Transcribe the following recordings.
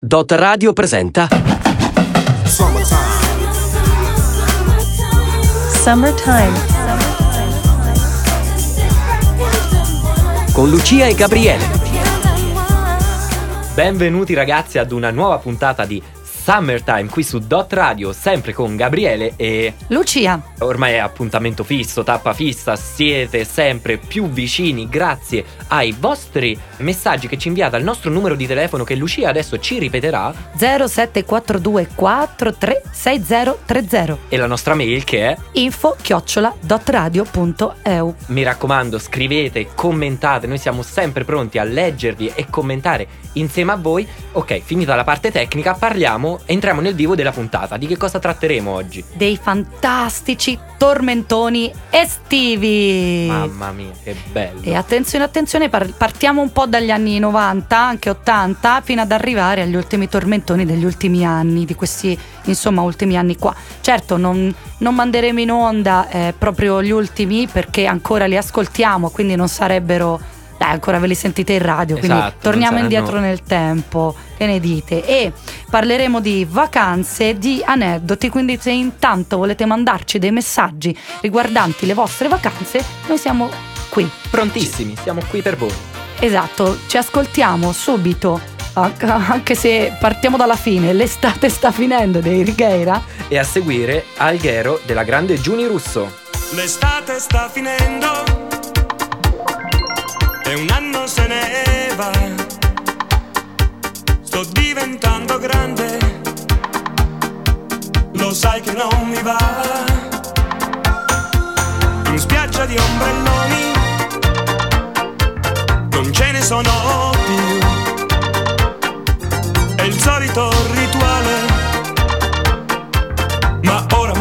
Dot Radio presenta Summertime. con Lucia e Gabriele. Benvenuti ragazzi ad una nuova puntata di Summertime qui su Dot Radio, sempre con Gabriele e Lucia, ormai è appuntamento fisso, tappa fissa, siete sempre più vicini grazie ai vostri messaggi che ci inviate al nostro numero di telefono che Lucia adesso ci ripeterà. 0742436030 e la nostra mail che è info chiocciola dot radio.eu mi raccomando scrivete, commentate, noi siamo sempre pronti a leggervi e commentare insieme a voi. Ok, finita la parte tecnica, parliamo, entriamo nel vivo della puntata. Di che cosa tratteremo oggi? dei fantastici tormentoni estivi. Mamma mia, che bello. E attenzione, attenzione, par- partiamo un po' dagli anni 90, anche 80, fino ad arrivare agli ultimi tormentoni degli ultimi anni, di questi, insomma, ultimi anni qua. Certo, non, non manderemo in onda eh, proprio gli ultimi perché ancora li ascoltiamo, quindi non sarebbero... Dai, ancora ve li sentite in radio, quindi Esatto, torniamo non saranno- indietro nel tempo. Che ne dite? E parleremo di vacanze, di aneddoti, quindi se intanto volete mandarci dei messaggi riguardanti le vostre vacanze, noi siamo qui. Prontissimi, siamo qui per voi. Esatto, ci ascoltiamo subito. anche- Anche se partiamo dalla fine, l'estate sta finendo dei Righeira. E a seguire Alghero della grande Giuni Russo. L'estate sta finendo e un anno se ne va. Sto diventando grande, lo sai che non mi va. In spiaggia di ombrelloni non ce ne sono più. È il solito rituale, ma ora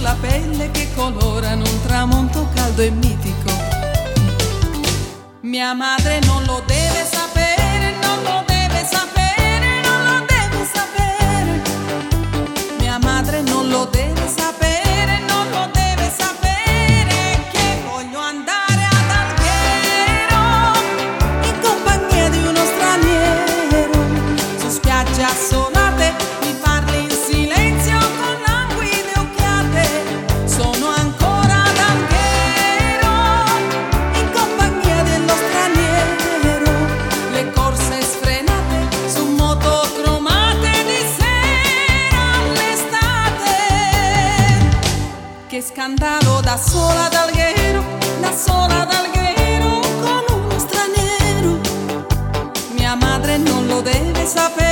sulla pelle che colorano un tramonto caldo e mitico. Mia madre non lo deve sapere, non lo deve sapere, non lo deve sapere. Mia madre non lo deve sapere, da sola ad Alghero da sola ad Alghero con uno straniero. Mia madre non lo deve sapere,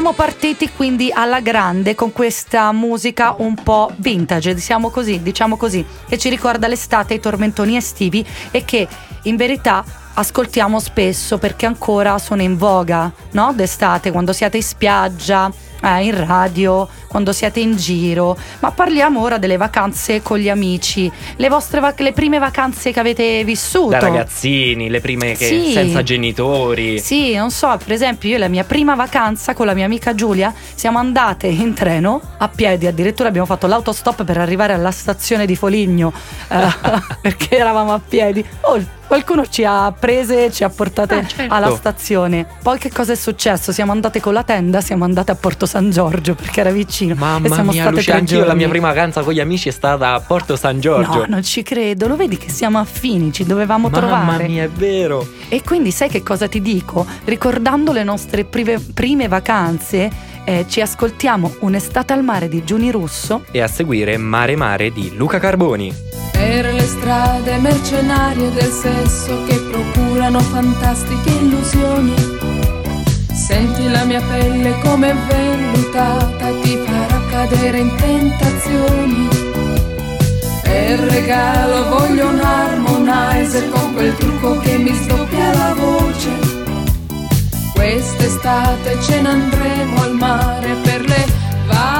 Siamo partiti quindi alla grande con questa musica un po' vintage, diciamo così, diciamo così, che ci ricorda l'estate, i tormentoni estivi e che in verità ascoltiamo spesso perché ancora sono in voga, no? D'estate, quando siete in spiaggia, eh, in radio, quando siete in giro. Ma parliamo ora delle vacanze con gli amici, le vostre vac- le prime vacanze che avete vissuto. Da ragazzini, le prime che Sì. senza genitori. Sì, non so, per esempio io la mia prima vacanza con la mia amica Giulia siamo andate in treno a piedi, addirittura abbiamo fatto l'autostop per arrivare alla stazione di Foligno eh, perché eravamo a piedi. Oh, qualcuno ci ha prese, ci ha portate Ah, certo. alla stazione. Poi che cosa è successo? Siamo andate con la tenda, siamo andate a Porto San Giorgio perché era vicino. e Mamma siamo mia, state Lucia, anch'io la mia prima vacanza con gli amici è stata a Porto San Giorgio. No, non ci credo, lo vedi che siamo affini, ci dovevamo Mamma trovare. mia, è vero. E quindi sai che cosa ti dico? Ricordando le nostre prive- prime vacanze, eh, ci ascoltiamo Un'estate al mare di Giuni Russo e a seguire Mare Mare di Luca Carboni. Per le strade mercenarie del sesso che procurano fantastiche illusioni, senti la mia pelle come vellutata, ti farà cadere in tentazioni. Per regalo voglio un harmonizer con quel trucco che mi sdoppia la voce Quest'estate ce ne andremo al mare per le varie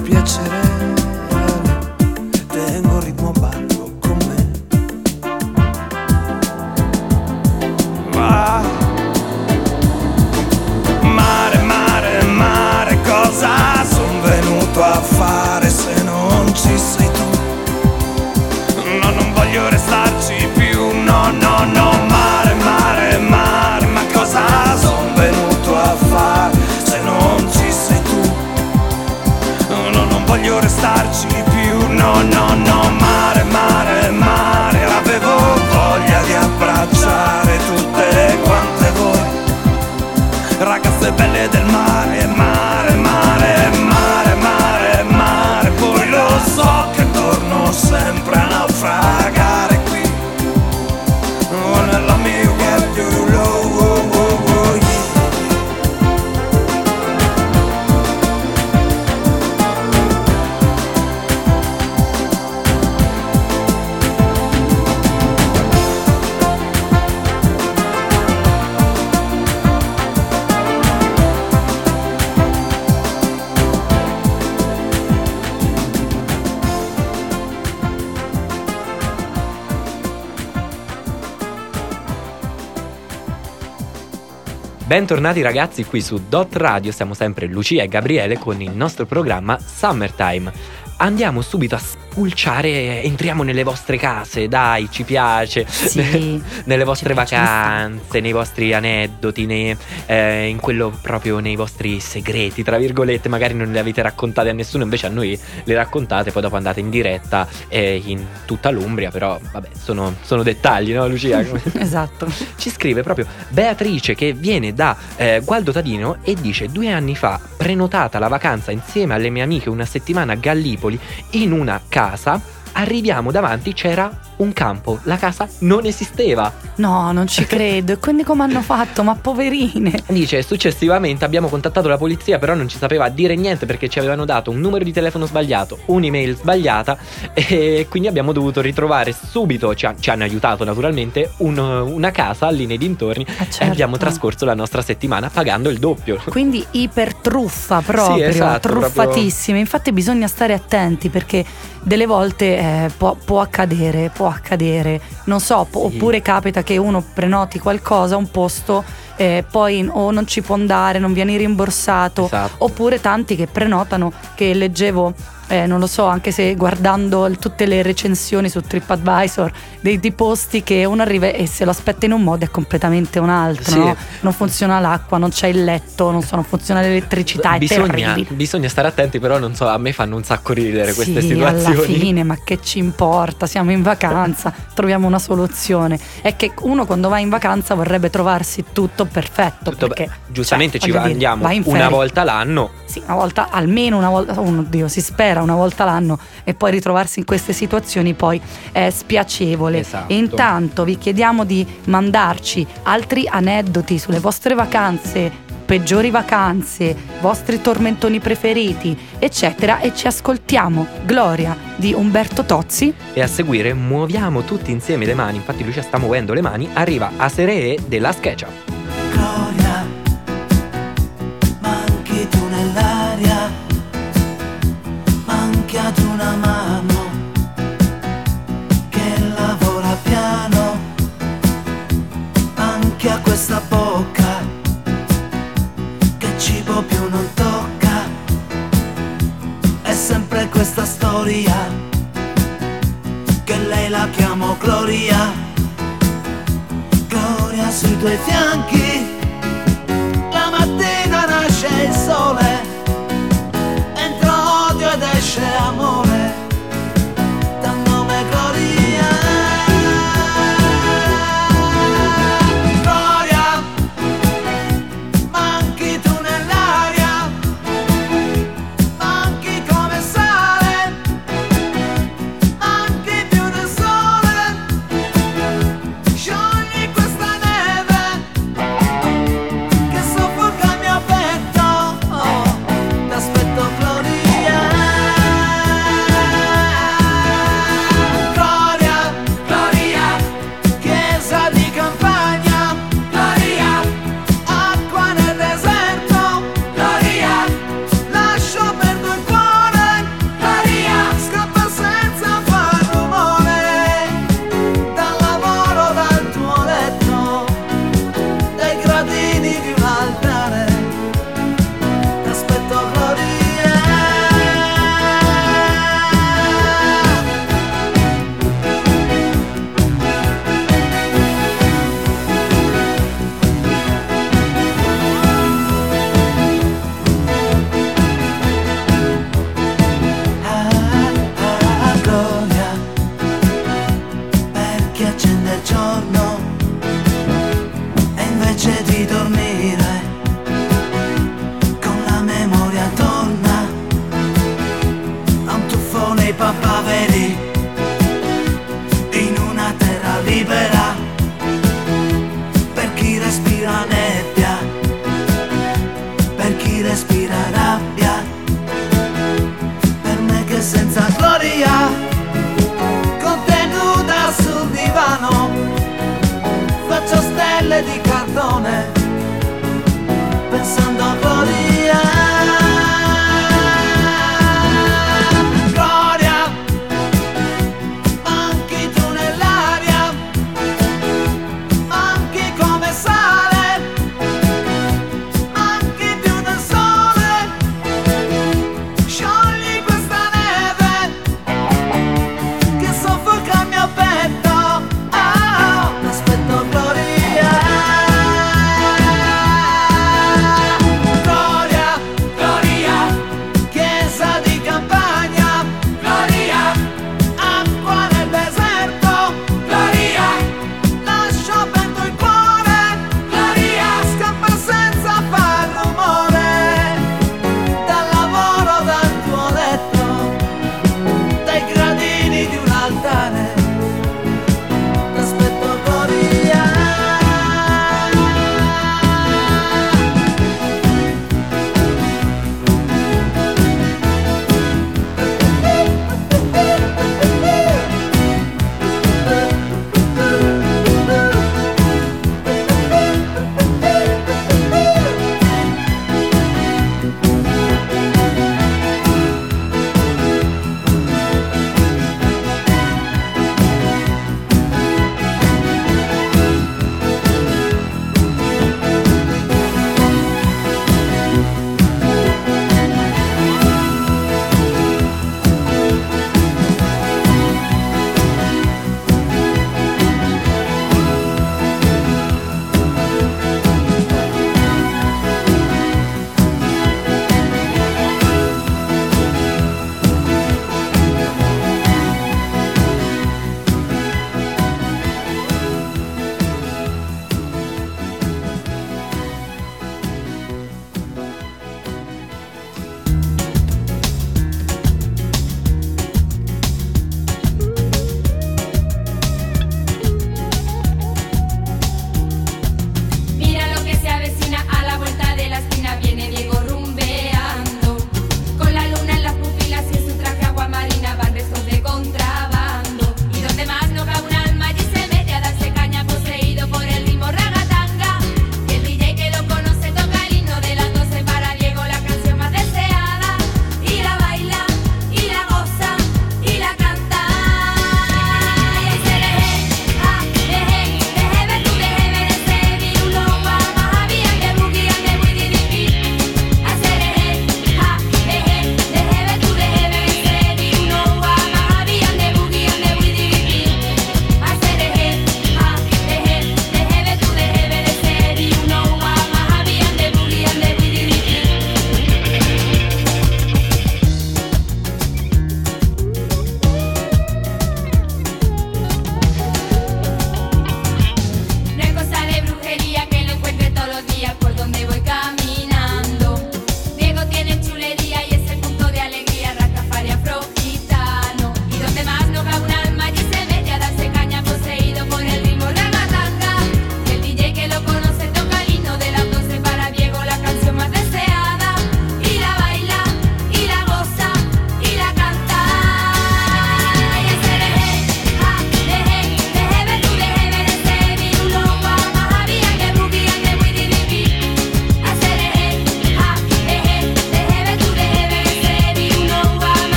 piacere Bentornati ragazzi qui su Dot Radio, siamo sempre Lucia e Gabriele con il nostro programma Summertime. Andiamo subito a spulciare, entriamo nelle vostre case, dai, ci piace, Sì. nelle vostre vacanze, nei vostri aneddoti, nei- eh, in quello proprio nei vostri segreti, tra virgolette, magari non li avete raccontati a nessuno, invece a noi li raccontate, poi dopo andate in diretta eh, in tutta l'Umbria, però vabbè, sono, sono dettagli, no Lucia? Esatto. Ci scrive proprio Beatrice che viene da eh, Gualdo Tadino e dice due anni fa prenotata la vacanza insieme alle mie amiche una settimana a Gallipoli in una casa, arriviamo davanti c'era un campo, la casa non esisteva. No, non ci credo. E quindi come hanno fatto? Ma poverine. Dice successivamente abbiamo contattato la polizia però non ci sapeva dire niente perché ci avevano dato un numero di telefono sbagliato, un'email sbagliata e quindi abbiamo dovuto ritrovare subito, ci, ha- ci hanno aiutato naturalmente, un- una casa lì nei dintorni e certo. abbiamo trascorso la nostra settimana pagando il doppio. Quindi ipertruffa proprio, esatto, truffatissime. Infatti bisogna stare attenti perché delle volte eh, può, può accadere, può accadere. Non so, Sì. oppure capita che uno prenoti qualcosa, un posto, eh, poi o non ci può andare, non viene rimborsato. Esatto. Oppure tanti che prenotano, che leggevo, eh, non lo so, anche se guardando tutte le recensioni su TripAdvisor dei, di posti che uno arriva e se lo aspetta in un modo è completamente un altro, Sì. no? Non funziona l'acqua, non c'è il letto, non, so, non funziona l'elettricità, bisogna, bisogna stare attenti, però non so, a me fanno un sacco ridere queste sì, situazioni. alla fine, ma che ci importa? Siamo in vacanza, troviamo una soluzione. È che uno quando va in vacanza vorrebbe trovarsi tutto perfetto. Tutto perché, giustamente cioè, ci dire, andiamo una volta l'anno. Sì, una volta, almeno una volta, oh mio Dio, si spera una volta l'anno e poi ritrovarsi in queste situazioni poi è spiacevole. Esatto. E intanto vi chiediamo di mandarci altri aneddoti sulle vostre vacanze, peggiori vacanze, vostri tormentoni preferiti, eccetera, e ci ascoltiamo Gloria di Umberto Tozzi. E a seguire muoviamo tutti insieme le mani. Infatti, Lucia sta muovendo le mani. Arriva a Seree della SketchUp. Gloria, questa bocca che cibo più non tocca, è sempre questa storia che lei la chiamo Gloria. Gloria sui tuoi fianchi,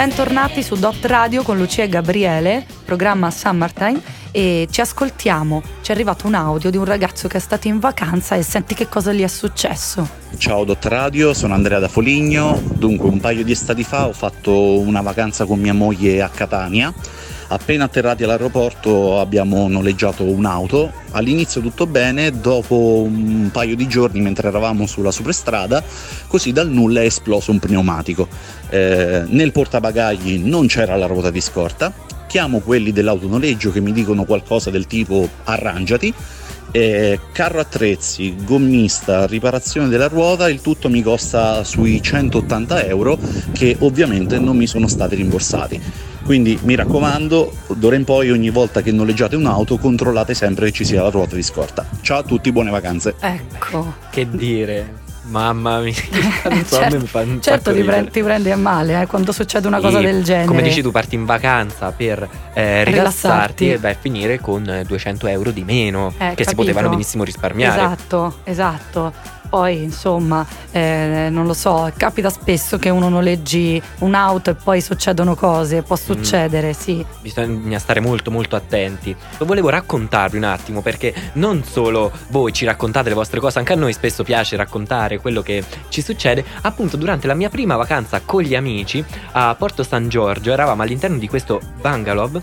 bentornati su Dot Radio con Lucia e Gabriele, programma Summertime e ci ascoltiamo. Ci è arrivato un audio di un ragazzo che è stato in vacanza e senti che cosa gli è successo. Ciao Dot Radio, sono Andrea da Foligno. Dunque, un paio di estati fa ho fatto una vacanza con mia moglie a Catania. Appena atterrati all'aeroporto abbiamo noleggiato un'auto. All'inizio tutto bene, dopo un paio di giorni mentre eravamo sulla superstrada, così dal nulla è esploso un pneumatico. Eh, nel portabagagli non c'era la ruota di scorta. Chiamo quelli dell'autonoleggio che mi dicono qualcosa del tipo arrangiati. Eh, carro attrezzi, gommista, riparazione della ruota, il tutto mi costa sui 180 euro che ovviamente non mi sono stati rimborsati. Quindi mi raccomando, d'ora in poi ogni volta che noleggiate un'auto controllate sempre che ci sia la ruota di scorta. Ciao a tutti, buone vacanze. Ecco. Che dire? Mamma mia, fa un certo sacco ti, ridere. pre- ti prendi a male eh, quando succede una cosa E, del genere. Come dici tu, parti in vacanza per eh, Rilassarti. rilassarti e vai a finire con eh, 200 euro di meno Eh, che si capito. potevano benissimo risparmiare. Esatto, esatto. Poi, insomma, eh, non lo so, capita spesso che uno noleggi un'auto e poi succedono cose, Mm. può succedere, sì. Bisogna stare molto molto attenti. Lo volevo raccontarvi un attimo perché non solo voi ci raccontate le vostre cose, anche a noi spesso piace raccontare quello che ci succede. Appunto durante la mia prima vacanza con gli amici a Porto San Giorgio eravamo all'interno di questo bungalow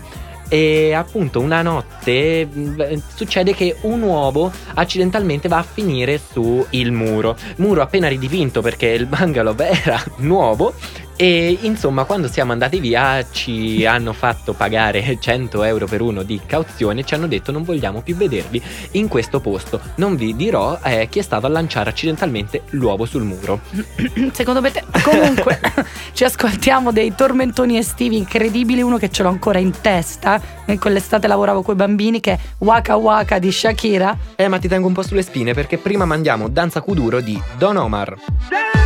e appunto una notte mh, succede che un uovo accidentalmente va a finire su il muro. Muro appena ridipinto perché il bungalow era nuovo e insomma, quando siamo andati via, ci hanno fatto pagare 100 euro per uno di cauzione e ci hanno detto non vogliamo più vedervi in questo posto. Non vi dirò eh, chi è stato a lanciare accidentalmente l'uovo sul muro. Secondo me, te- comunque, ci ascoltiamo dei tormentoni estivi incredibili. Uno che ce l'ho ancora in testa. In quell'estate lavoravo con i bambini, che è Waka Waka di Shakira. Eh, ma ti tengo un po' sulle spine perché prima mandiamo Danza Kuduro di Don Omar. La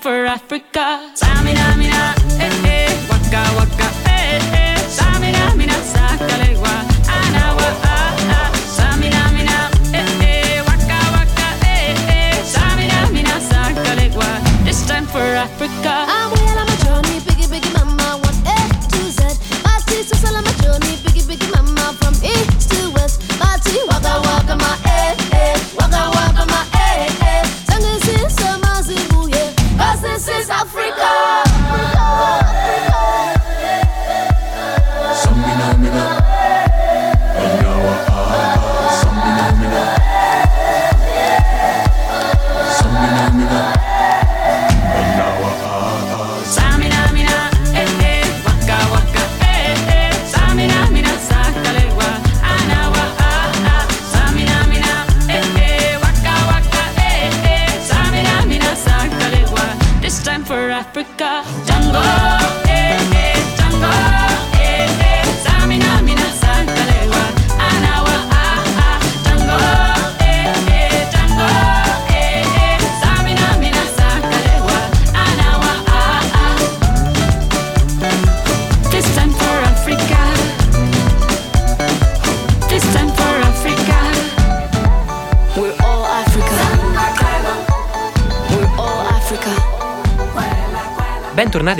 for Africa.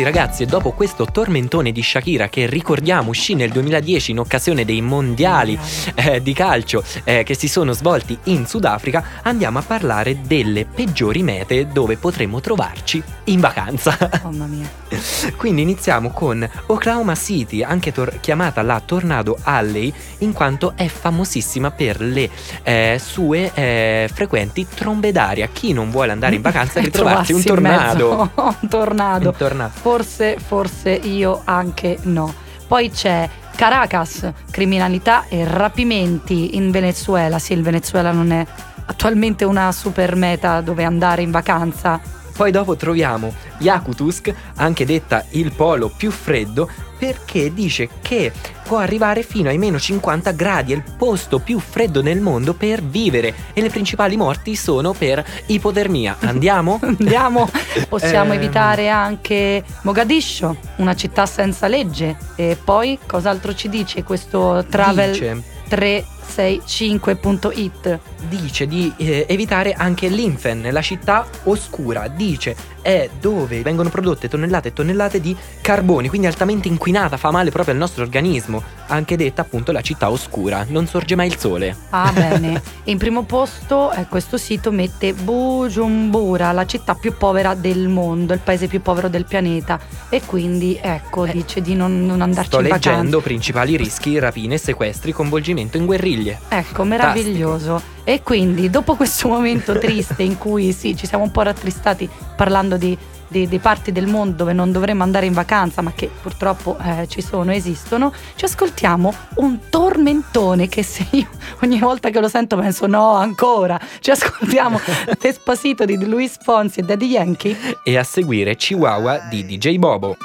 Bentornati ragazzi e dopo questo tormentone di Shakira che ricordiamo uscì nel 2010 in occasione dei mondiali eh, di calcio eh, che si sono svolti in Sudafrica andiamo a parlare delle peggiori mete dove potremmo trovarci in vacanza. Mamma mia. Quindi iniziamo con Oklahoma City, anche tor- chiamata la Tornado Alley, in quanto è famosissima per le eh, sue eh, frequenti trombe d'aria. Chi non vuole andare in vacanza ritrovarsi un tornado. un tornado. Un tornado. Forse, forse io anche no. Poi c'è Caracas, criminalità e rapimenti in Venezuela. Sì, il Venezuela non è attualmente una super meta dove andare in vacanza. Poi dopo troviamo Yakutusk, anche detta il polo più freddo, perché dice che può arrivare fino ai meno 50 gradi, è il posto più freddo nel mondo per vivere e le principali morti sono per ipotermia. Andiamo? Andiamo, possiamo Ehm. evitare anche Mogadiscio, una città senza legge. E poi cos'altro ci dice questo travel Dice 365.it? dice di eh, evitare anche l'Infen, la città oscura. Dice è dove vengono prodotte tonnellate e tonnellate di carboni, quindi altamente inquinata, fa male proprio al nostro organismo. Anche detta appunto la città oscura, non sorge mai il sole. Ah, bene. In primo posto eh, questo sito mette Bujumbura, la città più povera del mondo, il paese più povero del pianeta. E quindi, ecco, Eh, dice di non, non andarci Sto in vacanza. leggendo principali rischi, rapine, sequestri, coinvolgimento in guerriglie. Ecco, meraviglioso. E quindi, dopo questo momento triste in cui sì, ci siamo un po' rattristati parlando di, di- di parti del mondo dove non dovremmo andare in vacanza, ma che purtroppo eh, ci sono, esistono, ci ascoltiamo un tormentone che se io ogni volta che lo sento penso no, ancora. Ci ascoltiamo Despacito di Luis Fonsi e Daddy Yankee. E a seguire Chihuahua di DJ Bobo.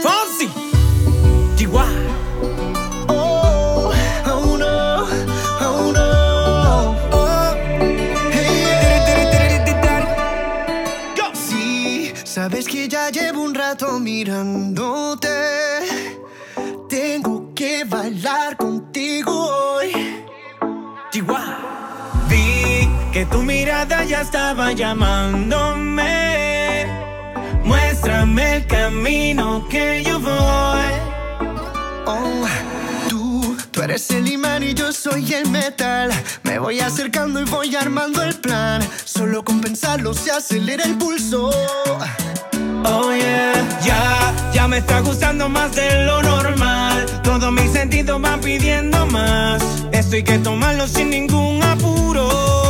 Fonsi Chihuahua Sabes que ya llevo un rato mirándote. Tengo que bailar contigo hoy. Chihuahua. Vi que tu mirada ya estaba llamándome. Muéstrame el camino que yo voy. Oh, tú, eres el imán y yo soy el metal. Me voy acercando y voy armando el plan. Solo con pensarlo se acelera el pulso. Oh yeah, ya, ya me está gustando más de lo normal. Todos mis sentidos van pidiendo más. Esto hay que tomarlo sin ningún apuro.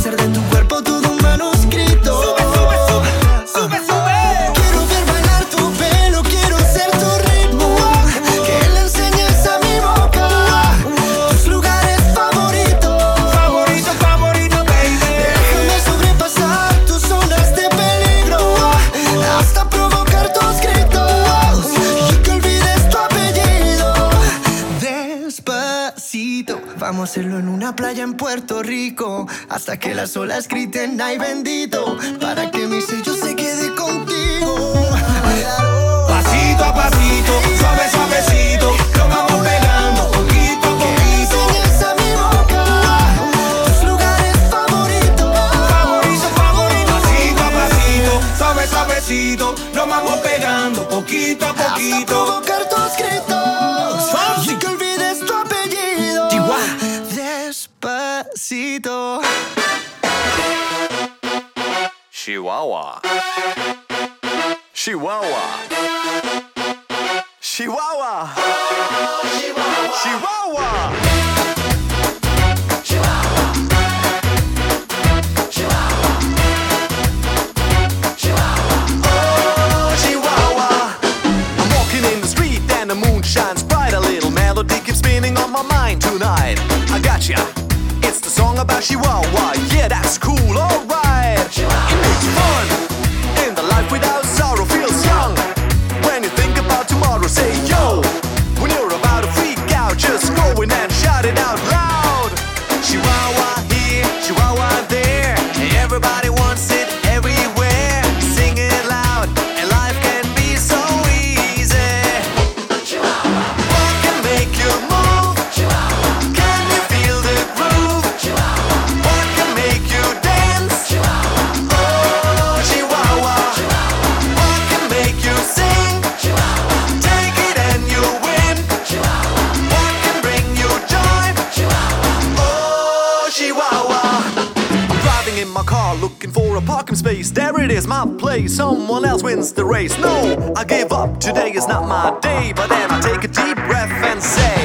hacer de tu cuerpo todo Puerto Rico hasta que las olas griten ay bendito para que mi sello se quede contigo. Pasito a pasito, suave, suavecito. Nos vamos pegando poquito a poquito. A mi boca tus lugares favoritos. Favorito, favorito. Pasito a pasito, suave, suavecito. Nos vamos pegando poquito a poquito. Chihuahua. Chihuahua. Chihuahua. Chihuahua. Oh, Chihuahua. I'm walking in the street and the moon shines bright. A little melody keeps spinning on my mind tonight. I got gotcha. It's the song about Chihuahua. Place. Someone else wins the race. No, I give up. Today is not my day. But then I take a deep breath and say,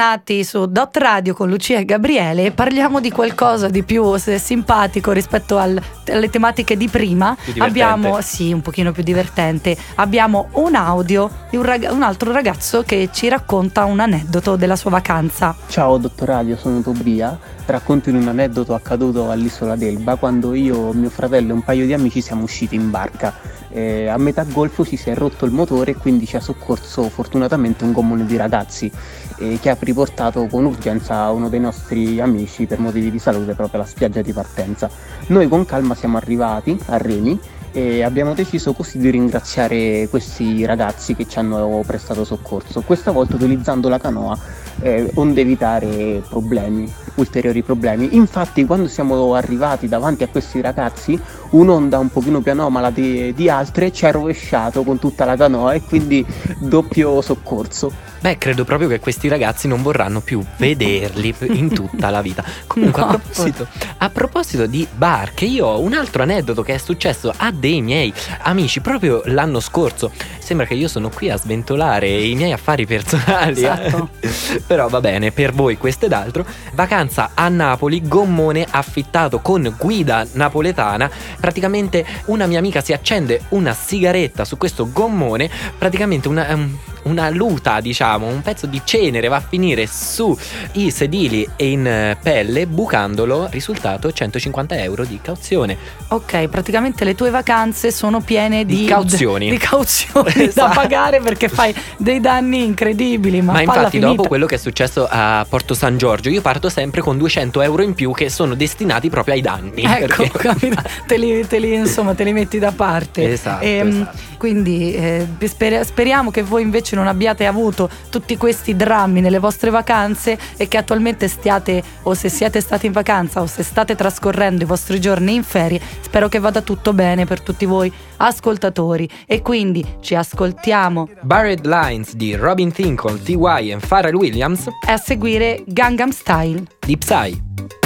Bentornati su Dot Radio con Lucia e Gabriele e parliamo di qualcosa di più simpatico rispetto al- alle tematiche di prima. Abbiamo, sì, un pochino più divertente. Abbiamo un audio di un, rag- un altro ragazzo che ci racconta un aneddoto della sua vacanza. Ciao dottor Radio, sono Tobia. Racconto un aneddoto accaduto all'isola d'Elba quando io, mio fratello e un paio di amici siamo usciti in barca. Eh, a metà golfo ci si è rotto il motore e quindi ci ha soccorso fortunatamente un gommone di ragazzi eh, che ha riportato con urgenza uno dei nostri amici per motivi di salute proprio alla spiaggia di partenza. Noi con calma siamo arrivati a Reni e abbiamo deciso così di ringraziare questi ragazzi che ci hanno prestato soccorso, questa volta utilizzando la canoa eh, onde evitare problemi, ulteriori problemi. Infatti quando siamo arrivati davanti a questi ragazzi un'onda un pochino più anomala di, di altre ci ha rovesciato con tutta la canoa e quindi doppio soccorso. Beh, credo proprio che questi ragazzi non vorranno più vederli in tutta la vita. Comunque, a, No. proposito, a proposito di barche, io ho un altro aneddoto che è successo a dei miei amici proprio l'anno scorso. Sembra che io sono qui a sventolare i miei affari personali. eh. Esatto. Però va bene, per voi questo ed altro. Vacanza a Napoli, gommone affittato con guida napoletana. Praticamente una mia amica si accende una sigaretta su questo gommone, praticamente una, um, una luta, diciamo, un pezzo di cenere va a finire sui sedili e in eh, pelle, bucandolo, risultato 150 euro di cauzione. Ok, praticamente le tue vacanze sono piene di, Di cauzioni. Di cauzioni da Esatto. pagare perché fai dei danni incredibili. Ma, Ma, infatti, finita. dopo quello che è successo a Porto San Giorgio, io parto sempre con 200 euro in più che sono destinati proprio ai danni. Ecco, perché-? Te li, te li, insomma, te li metti da parte. Esatto, Ehm, esatto. Quindi eh, sper- speriamo che voi invece non abbiate avuto tutti questi drammi nelle vostre vacanze e che attualmente stiate, o se siete stati in vacanza o se state trascorrendo i vostri giorni in ferie, spero che vada tutto bene per tutti voi ascoltatori. E quindi ci ascoltiamo Buried Lines di Robin Tinkle, T.Y. e Pharrell Williams e a seguire Gangnam Style. di Psy.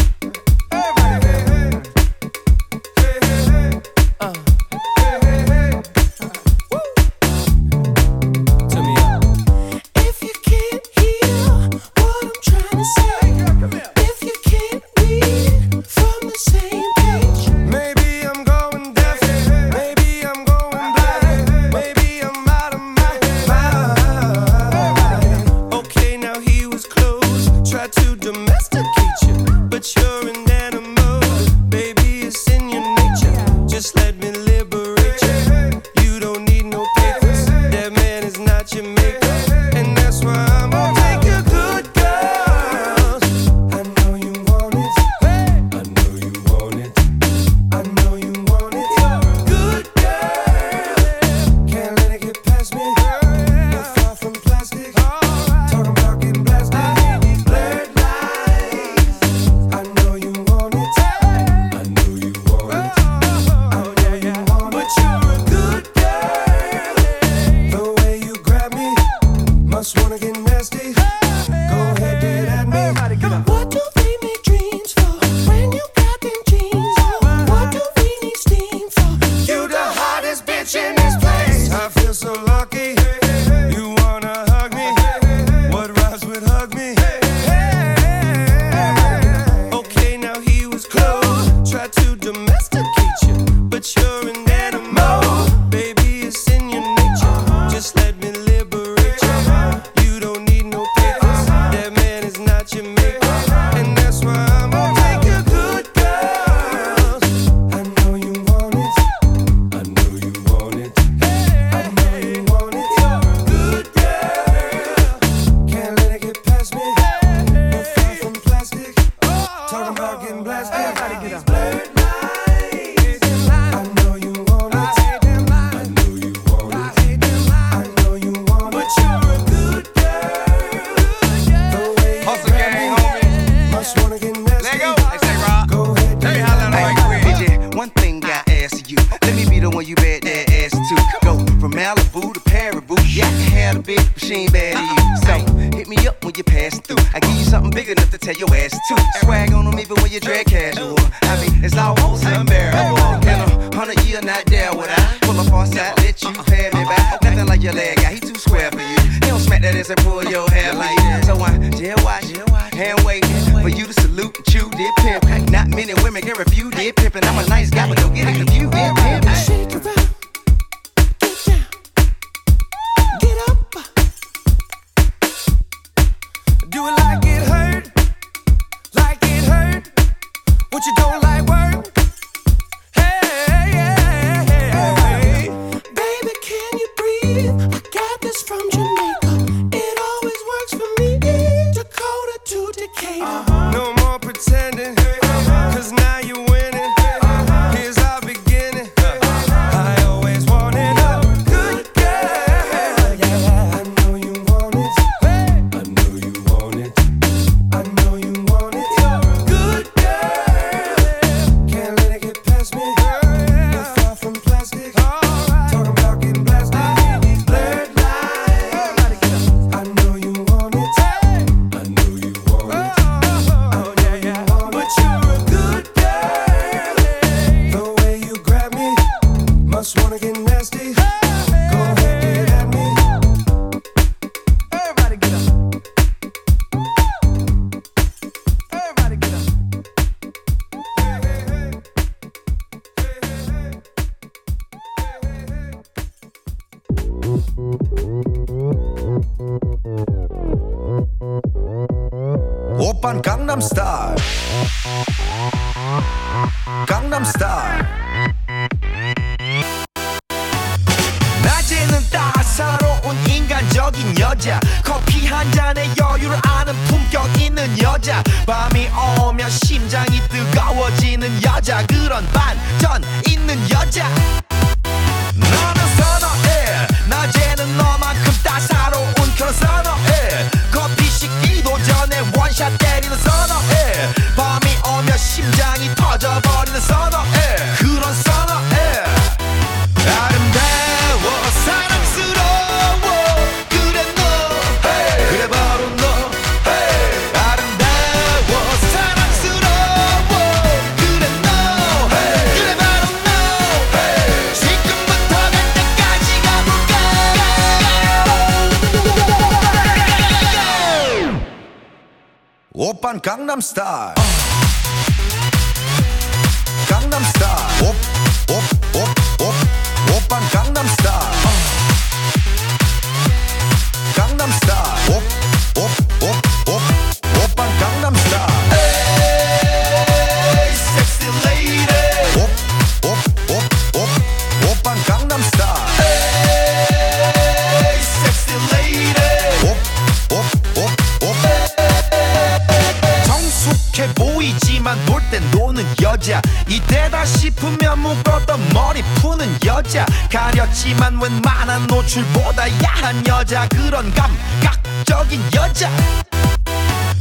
빤한 노출보다 야한 여자 그런 감각적인 여자.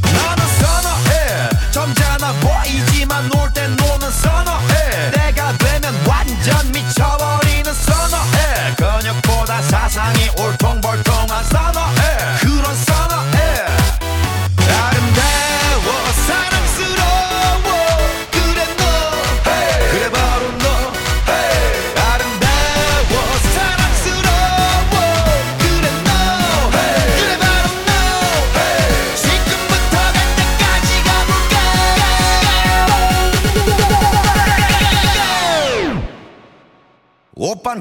나는 선어해. 점잖아 보이지만 놀 땐 노는 선어해. 내가 되면 완전 미쳐버리는 선어해. 근육보다 사상이 옳다.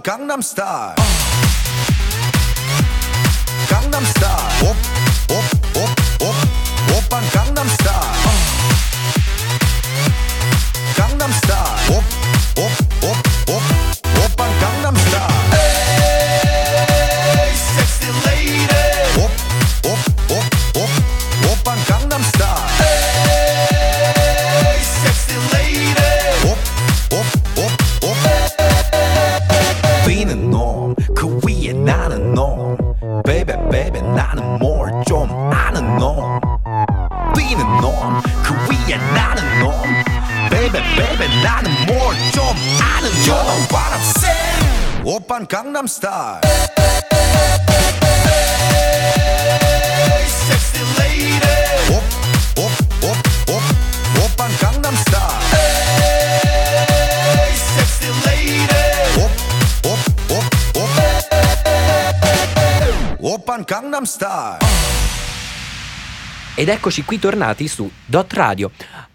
Gangnam Style. Gangnam Style. Op, op, op, op. Oppan Gangnam Style. Gangnam Style. Open Gangnam Style. Ed eccoci qui tornati su Dot Radio.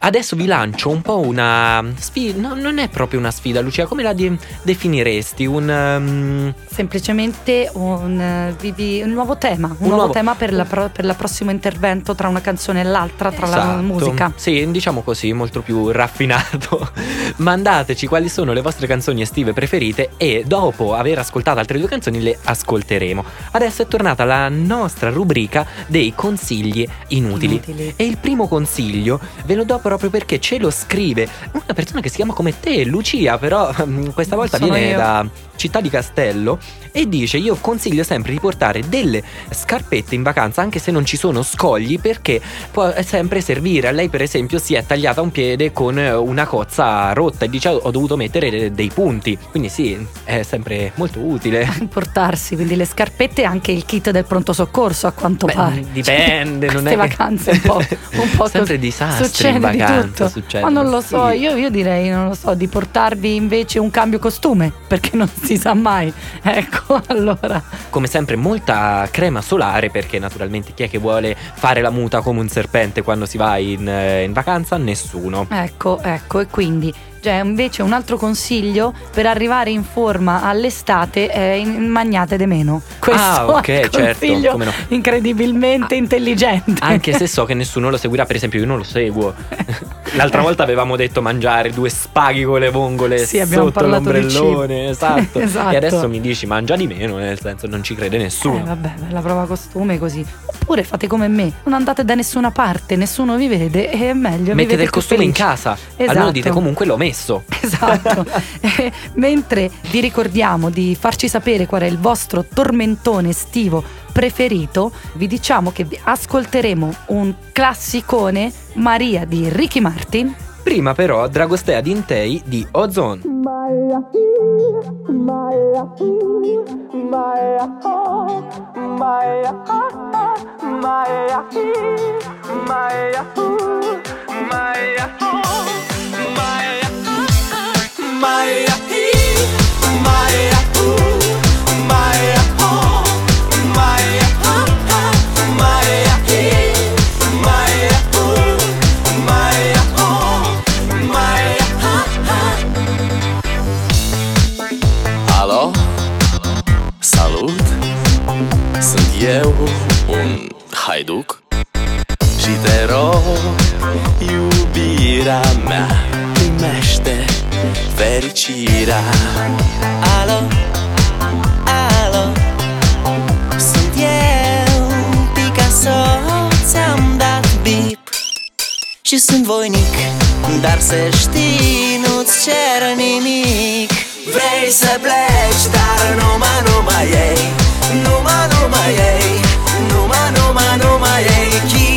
Adesso vi lancio un po' una sfida. No, non è proprio una sfida, Lucia. Come la de- definiresti? Un. um, Semplicemente un, vivi- un nuovo tema, un, nuovo, nuovo- tema per, la pro- per il prossimo intervento tra una canzone e l'altra, tra la Esatto. musica. Sì, diciamo così, molto più raffinato. Mandateci quali sono le vostre canzoni estive preferite e dopo aver ascoltato altre due canzoni le ascolteremo. Adesso è tornata la nostra rubrica dei consigli inutili. Inutili. E il primo consiglio ve lo do proprio perché ce lo scrive una persona che si chiama come te, Lucia, però mm, questa volta Sono viene io. da Città di Castello e dice io consiglio sempre di portare delle scarpette in vacanza anche se non ci sono scogli perché può sempre servire. A lei per esempio si è tagliata un piede con eh, una cozza rotta e dice ho dovuto mettere de- dei punti. Quindi sì, è sempre molto utile. Portarsi quindi le scarpette e anche il kit del pronto soccorso a quanto Beh, pare. dipende, Cioè, non è vacanze un po', un po' Sempre disastri succede vacanza, di tutto. succede. Ma non lo so, Sì. io, io direi, non lo so, di portarvi invece un cambio costume, perché non si sa mai. Ecco, allora. Come sempre molta crema solare perché naturalmente chi è che vuole fare la muta come un serpente quando si va in, eh, in vacanza? Nessuno. Ecco, ecco, e quindi cioè, invece un altro consiglio per arrivare in forma all'estate è in- magnate de meno. Questo Ah, ok, è un certo, consiglio come no. incredibilmente intelligente. Anche se so che nessuno lo seguirà, per esempio io non lo seguo. L'altra volta avevamo detto mangiare due spaghi con le vongole Sì, sotto l'ombrellone, esatto. Esatto. E adesso mi dici mangia di meno, nel senso non ci crede Eh, nessuno. vabbè, la prova costume così. Oppure fate come me, non andate da nessuna parte, nessuno vi vede e è meglio. Mettete il costume in felici. casa, Esatto. almeno dite comunque l'ho messo. Esatto. Eh, Mentre vi ricordiamo di farci sapere qual è il vostro tormentone estivo preferito, vi diciamo che vi- ascolteremo un classicone Maria di Ricky Martin. Prima però Dragostea Dintei di Ozone. Alo? Salut! Sunt eu, un haiduc Și te rog, iubirea mea Primește fericirea Alo? Alo? Sunt eu, Picasso Ți-am dat bip Și sunt voinic Dar să știi, nu-ți cer nimic Vrei să pleci, dar numai, numai ei Numai, numai ei Numai, numai, numai ei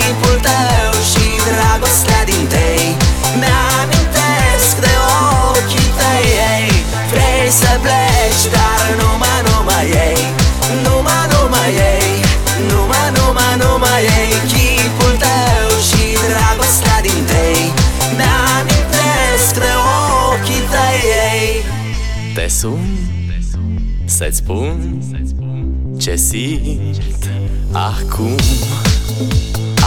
să-ți spun ce simt acum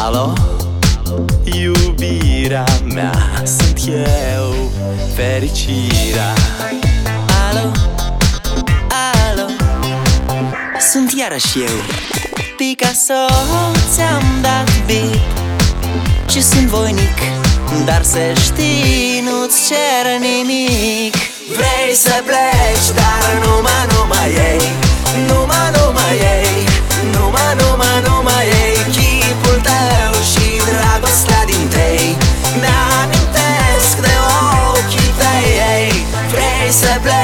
Alo? Iubirea mea sunt eu Fericirea Alo? Alo? Sunt iarăși eu Picasso ți-am dat bip Și sunt voinic Dar să știi, nu-ți cer nimic Vrei să pleci, dar numai, numai ei. Numai, numai ei. Numai, numai, numai ei. Chipul tău și dragostea din tei Mi-amintesc de ochii tăi ei. Vrei să pleci,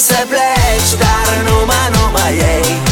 să pleci Dar numai, numai ei.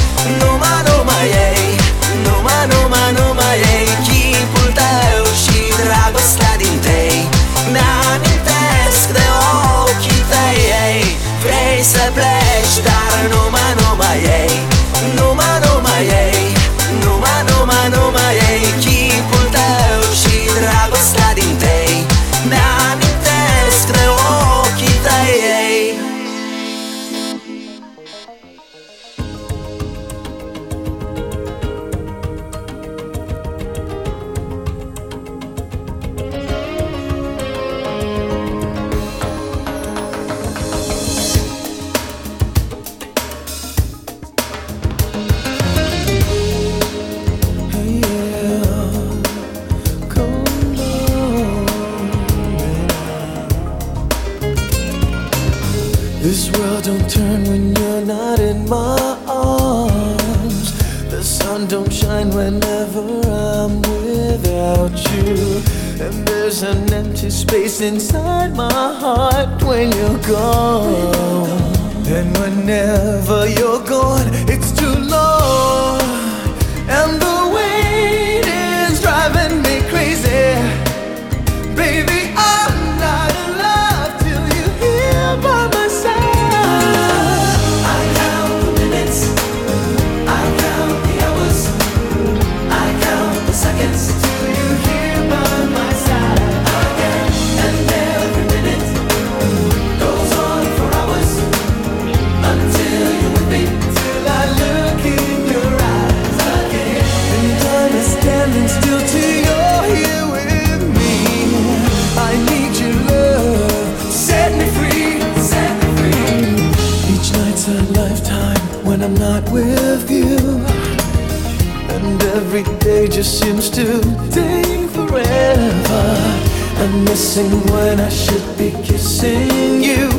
Face inside. just seems to take forever. I'm missing when I should be kissing you.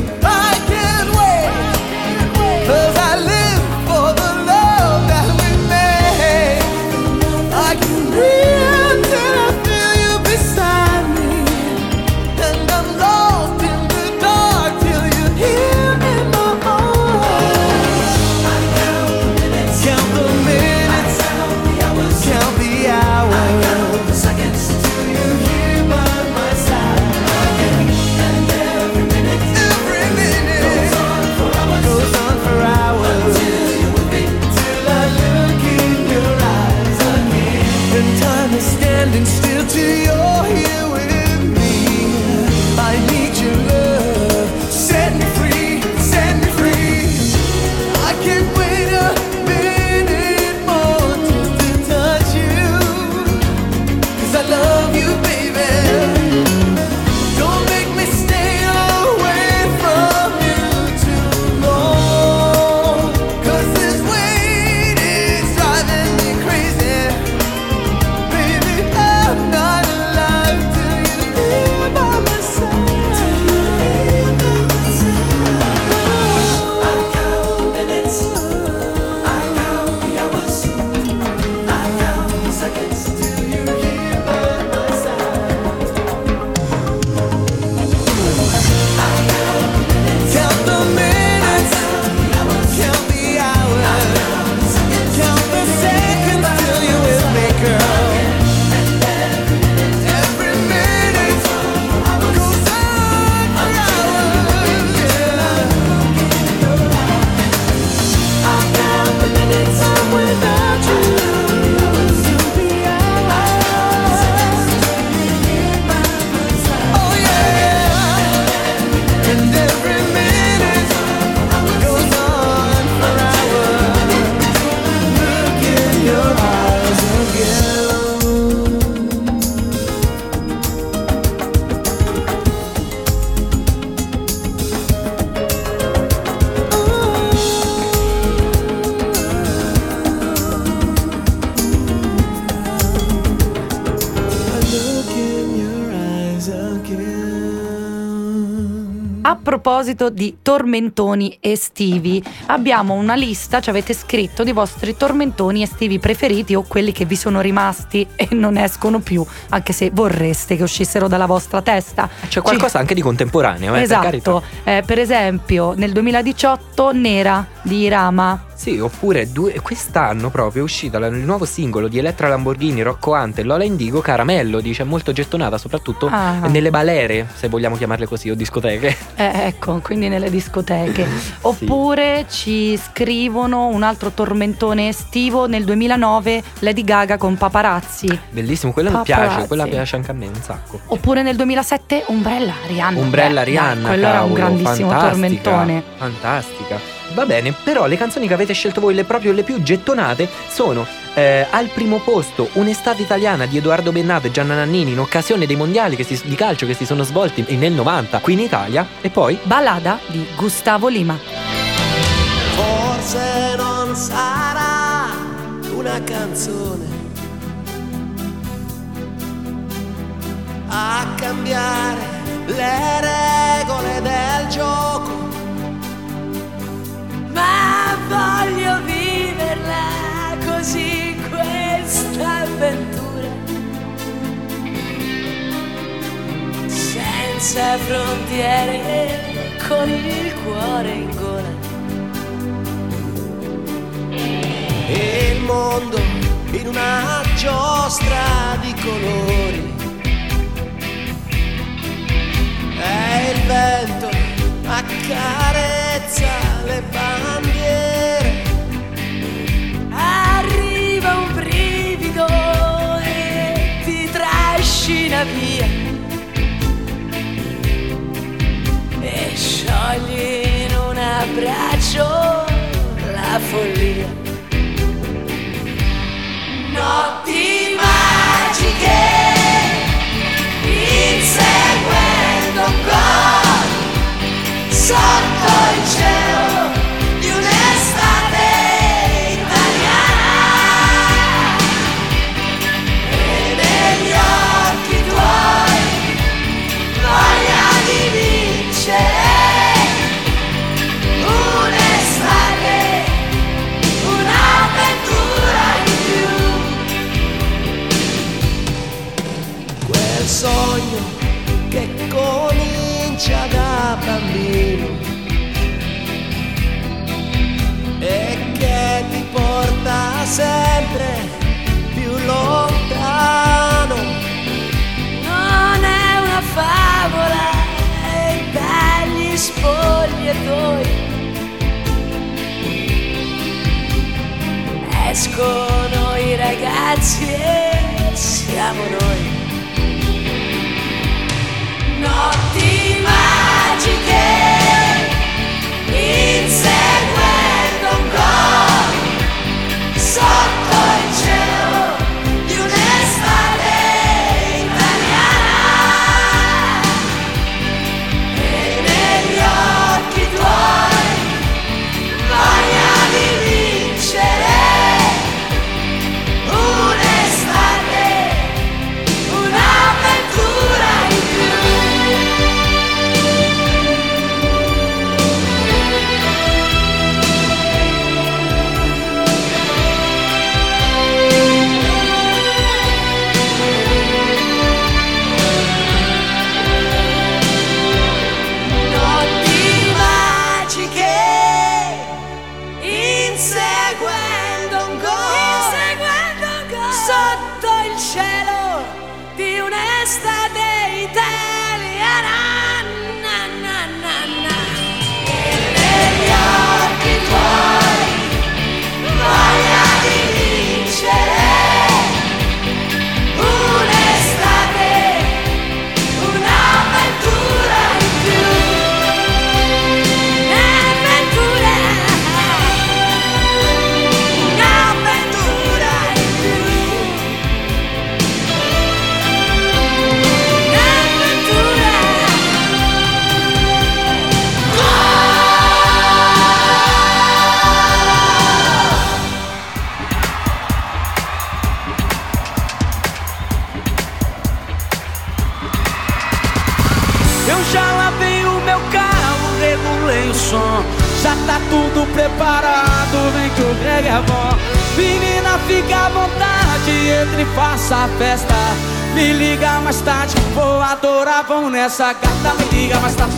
A proposito di tormentoni estivi, abbiamo una lista, ci avete scritto, di vostri tormentoni estivi preferiti o quelli che vi sono rimasti e non escono più, anche se vorreste che uscissero dalla vostra testa. C'è qualcosa anche di contemporaneo, eh, per. Esatto, Eh, per esempio nel 2018 Nera di Irama. Sì, oppure due- quest'anno proprio è uscito il nuovo singolo di Elettra Lamborghini, Rocco Ante e Lola Indigo, Caramello, dice, molto gettonata soprattutto Ah. nelle balere, se vogliamo chiamarle così, o discoteche. Eh, ecco, quindi nelle discoteche. Oppure ci scrivono un altro tormentone estivo nel 2009, Lady Gaga con Paparazzi. Bellissimo, quella mi piace, quella piace anche a me un sacco. Oppure nel 2007 Umbrella Rihanna. Umbrella Rihanna, dai, quello era un cavolo, grandissimo fantastica, tormentone. Fantastica. Va bene, però le canzoni che avete scelto voi, le proprio le più gettonate, sono eh, al primo posto Un'estate italiana di Edoardo Bennato e Gianna Nannini in occasione dei mondiali che si- di calcio che si sono svolti nel 90 qui in Italia e poi Ballada di Gustavo Lima. Forse non sarà una canzone a cambiare le regole del gioco, ma voglio viverla così questa avventura, senza frontiere, con il cuore in gola. e il mondo in una giostra di colori. E il vento accarezza le bandiere. Arriva un brivido e ti trascina via. E sciogli in un abbraccio la follia. Notti magiche, escono i ragazzi e siamo noi. Nessa gata. Me liga mais tarde,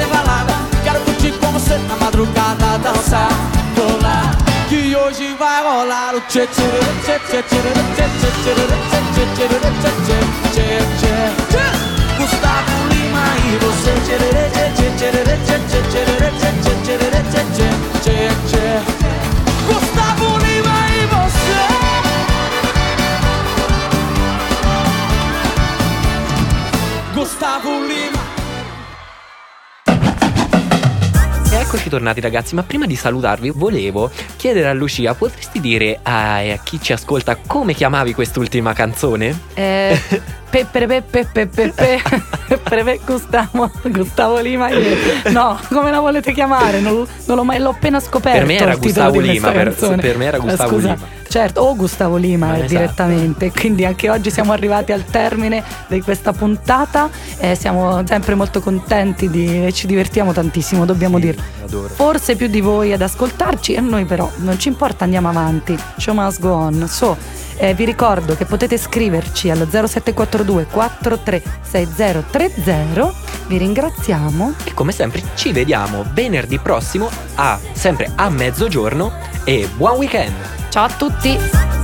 tem balada. Quero curtir com você na madrugada, dançar, pular que hoje vai rolar o tchê tchê tchê tchê tchê tchê tchê tchê tchê tchê tchê tchê tchê Gustavo Lima e você tchê tchê tchê tchê tchê tchê tchê tchê tchê tchê tchê Gustavo Lima e você Gustavo Lima Eccoci tornati ragazzi, ma prima di salutarvi volevo chiedere a Lucia, potresti dire a, a chi ci ascolta come chiamavi quest'ultima canzone? Eh, peppere peppe peppe peppe Gustavo, Gustavo Lima No, come la volete chiamare? Non, non l'ho mai, l'ho appena scoperto Per me era Gustavo Lima, per, per, me era Gustavo Scusa. Lima Certo, o Gustavo Lima Ma esatto. direttamente. Quindi anche oggi siamo arrivati al termine di questa puntata. Eh, siamo sempre molto contenti di, e ci divertiamo tantissimo, dobbiamo dirlo. Adoro. Forse più di voi ad ascoltarci, a noi però non ci importa, andiamo avanti. Show must go on. So, eh, vi ricordo che potete scriverci allo 0742 436030. Vi ringraziamo. E come sempre ci vediamo venerdì prossimo a sempre a mezzogiorno e buon weekend! Ciao a tutti!